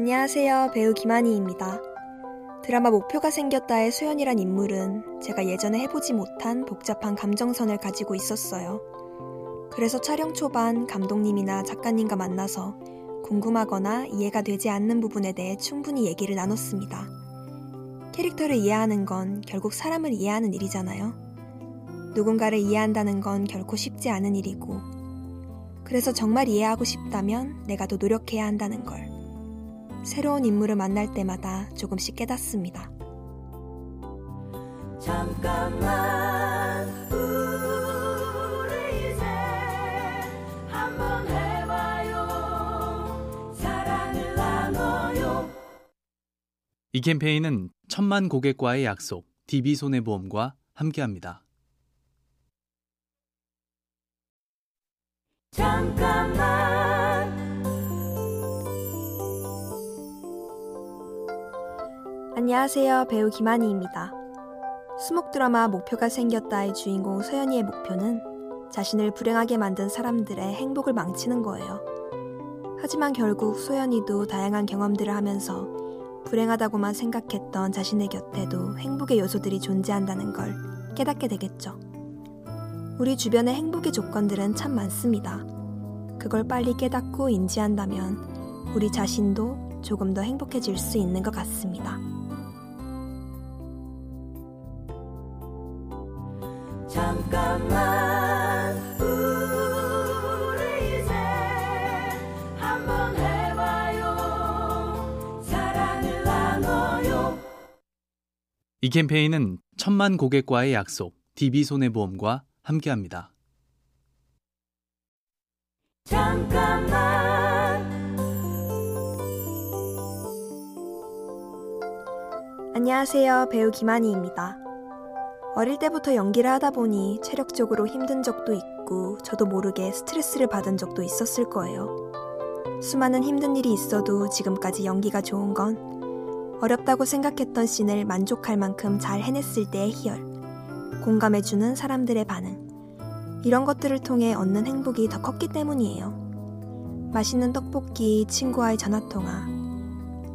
안녕하세요. 배우 김한희입니다. 드라마 목표가 생겼다의 소연이란 인물은 제가 예전에 해보지 못한 복잡한 감정선을 가지고 있었어요. 그래서 촬영 초반 감독님이나 작가님과 만나서 궁금하거나 이해가 되지 않는 부분에 대해 충분히 얘기를 나눴습니다. 캐릭터를 이해하는 건 결국 사람을 이해하는 일이잖아요. 누군가를 이해한다는 건 결코 쉽지 않은 일이고, 그래서 정말 이해하고 싶다면 내가 더 노력해야 한다는 걸. 새로운 인물을 만날 때마다 조금씩 깨닫습니다. 잠깐만 우리 이제 한번 해봐요 사랑을 나눠요 이 캠페인은 천만 고객과의 약속 DB손해보험과 함께합니다. 잠깐만 안녕하세요. 배우 김한희입니다. 수목 드라마 목표가 생겼다의 주인공 서연이의 목표는 자신을 불행하게 만든 사람들의 행복을 망치는 거예요. 하지만 결국 소연이도 다양한 경험들을 하면서 불행하다고만 생각했던 자신의 곁에도 행복의 요소들이 존재한다는 걸 깨닫게 되겠죠. 우리 주변의 행복의 조건들은 참 많습니다. 그걸 빨리 깨닫고 인지한다면 우리 자신도 조금 더 행복해질 수 있는 것 같습니다. 잠깐만 우리 이제 한번 해봐요 사랑을 나눠요 이 캠페인은 천만 고객과의 약속 DB손해보험과 함께합니다. 잠깐만 안녕하세요. 배우 김한희입니다. 어릴 때부터 연기를 하다 보니 체력적으로 힘든 적도 있고 저도 모르게 스트레스를 받은 적도 있었을 거예요. 수많은 힘든 일이 있어도 지금까지 연기가 좋은 건 어렵다고 생각했던 씬을 만족할 만큼 잘 해냈을 때의 희열, 공감해주는 사람들의 반응, 이런 것들을 통해 얻는 행복이 더 컸기 때문이에요. 맛있는 떡볶이, 친구와의 전화통화.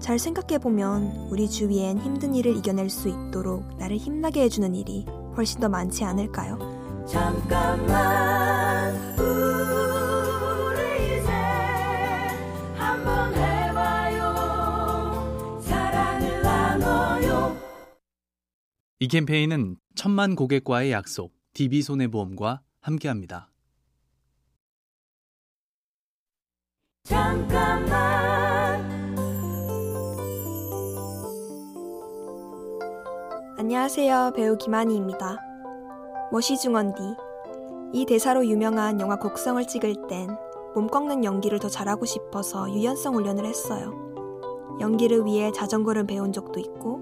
잘 생각해보면 우리 주위엔 힘든 일을 이겨낼 수 있도록 나를 힘나게 해주는 일이 훨씬 더 많지 않을까요? 잠깐만 우리 이제 한번 해봐요 사랑을 나눠요 이 캠페인은 천만 고객과의 약속 DB손해보험과 함께합니다. 잠깐만 안녕하세요. 배우 김한희입니다. 머시중언디 이 대사로 유명한 영화 곡성을 찍을 땐 몸 꺾는 연기를 더 잘하고 싶어서 유연성 훈련을 했어요. 연기를 위해 자전거를 배운 적도 있고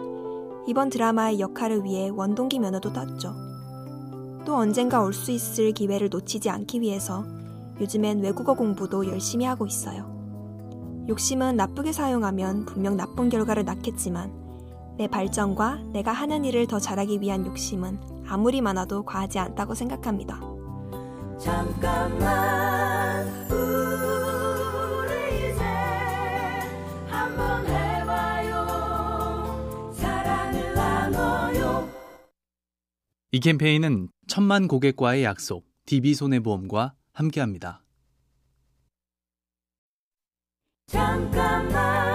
이번 드라마의 역할을 위해 원동기 면허도 땄죠. 또 언젠가 올 수 있을 기회를 놓치지 않기 위해서 요즘엔 외국어 공부도 열심히 하고 있어요. 욕심은 나쁘게 사용하면 분명 나쁜 결과를 낳겠지만 내 발전과 내가 하는 일을 더 잘하기 위한 욕심은 아무리 많아도 과하지 않다고 생각합니다. 잠깐만 우리 이제 한번 해봐요 사랑을 나눠요 이 캠페인은 천만 고객과의 약속 DB손해보험과 함께합니다. 잠깐만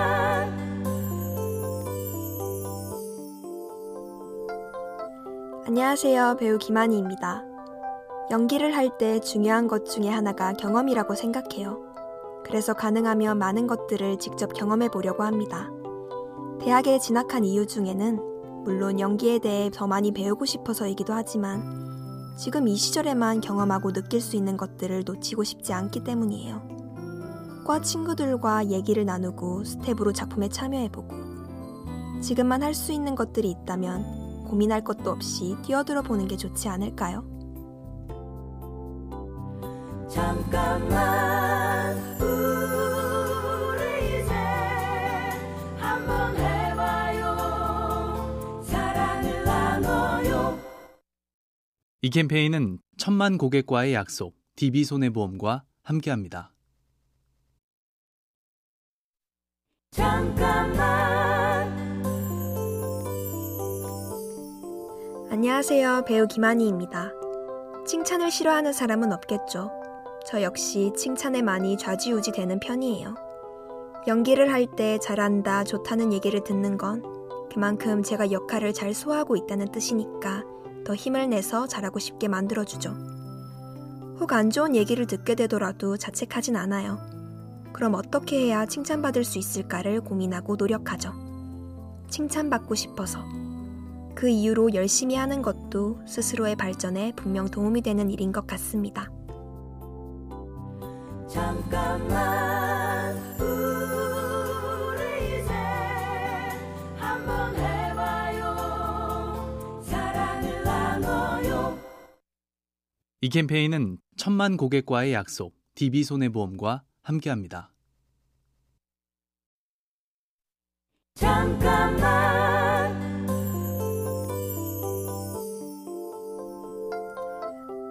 안녕하세요. 배우 김한희입니다. 연기를 할 때 중요한 것 중에 하나가 경험이라고 생각해요. 그래서 가능하면 많은 것들을 직접 경험해 보려고 합니다. 대학에 진학한 이유 중에는 물론 연기에 대해 더 많이 배우고 싶어서이기도 하지만 지금 이 시절에만 경험하고 느낄 수 있는 것들을 놓치고 싶지 않기 때문이에요. 과 친구들과 얘기를 나누고 스텝으로 작품에 참여해보고 지금만 할 수 있는 것들이 있다면 고민할 것도 없이 뛰어들어 보는 게 좋지 않을까요? 잠깐만 이 캠페인은 천만 고객과의 약속 DB손해보험과 함께합니다. 잠깐만 안녕하세요. 배우 김한희입니다. 칭찬을 싫어하는 사람은 없겠죠. 저 역시 칭찬에 많이 좌지우지 되는 편이에요. 연기를 할 때 잘한다, 좋다는 얘기를 듣는 건 그만큼 제가 역할을 잘 소화하고 있다는 뜻이니까 더 힘을 내서 잘하고 싶게 만들어주죠. 혹 안 좋은 얘기를 듣게 되더라도 자책하진 않아요. 그럼 어떻게 해야 칭찬받을 수 있을까를 고민하고 노력하죠. 칭찬받고 싶어서. 그 이유로 열심히 하는 것도 스스로의 발전에 분명 도움이 되는 일인 것 같습니다. 잠깐만 우리 이제 한번 해봐요 사랑을 나눠요 이 캠페인은 천만 고객과의 약속 DB손해보험과 함께합니다. 잠깐만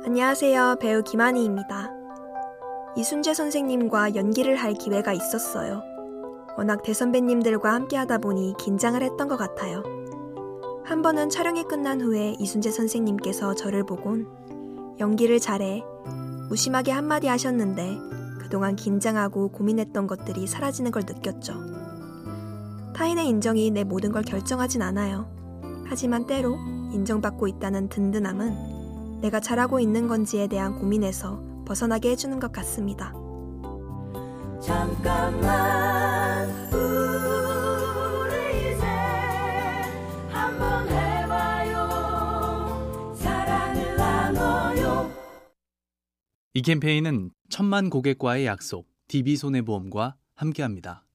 안녕하세요. 배우 김한희입니다. 이순재 선생님과 연기를 할 기회가 있었어요. 워낙 대선배님들과 함께 하다 보니 긴장을 했던 것 같아요. 한 번은 촬영이 끝난 후에 이순재 선생님께서 저를 보곤 연기를 잘해 무심하게 한마디 하셨는데 그동안 긴장하고 고민했던 것들이 사라지는 걸 느꼈죠. 타인의 인정이 내 모든 걸 결정하진 않아요. 하지만 때로 인정받고 있다는 든든함은 내가 잘하고 있는 건지에 대한 고민에서 벗어나게 해주는 것 같습니다. 잠깐만 우리 이제 한번 해봐요 사랑을 나눠요 이 캠페인은 천만 고객과의 약속 DB손해보험과 함께합니다.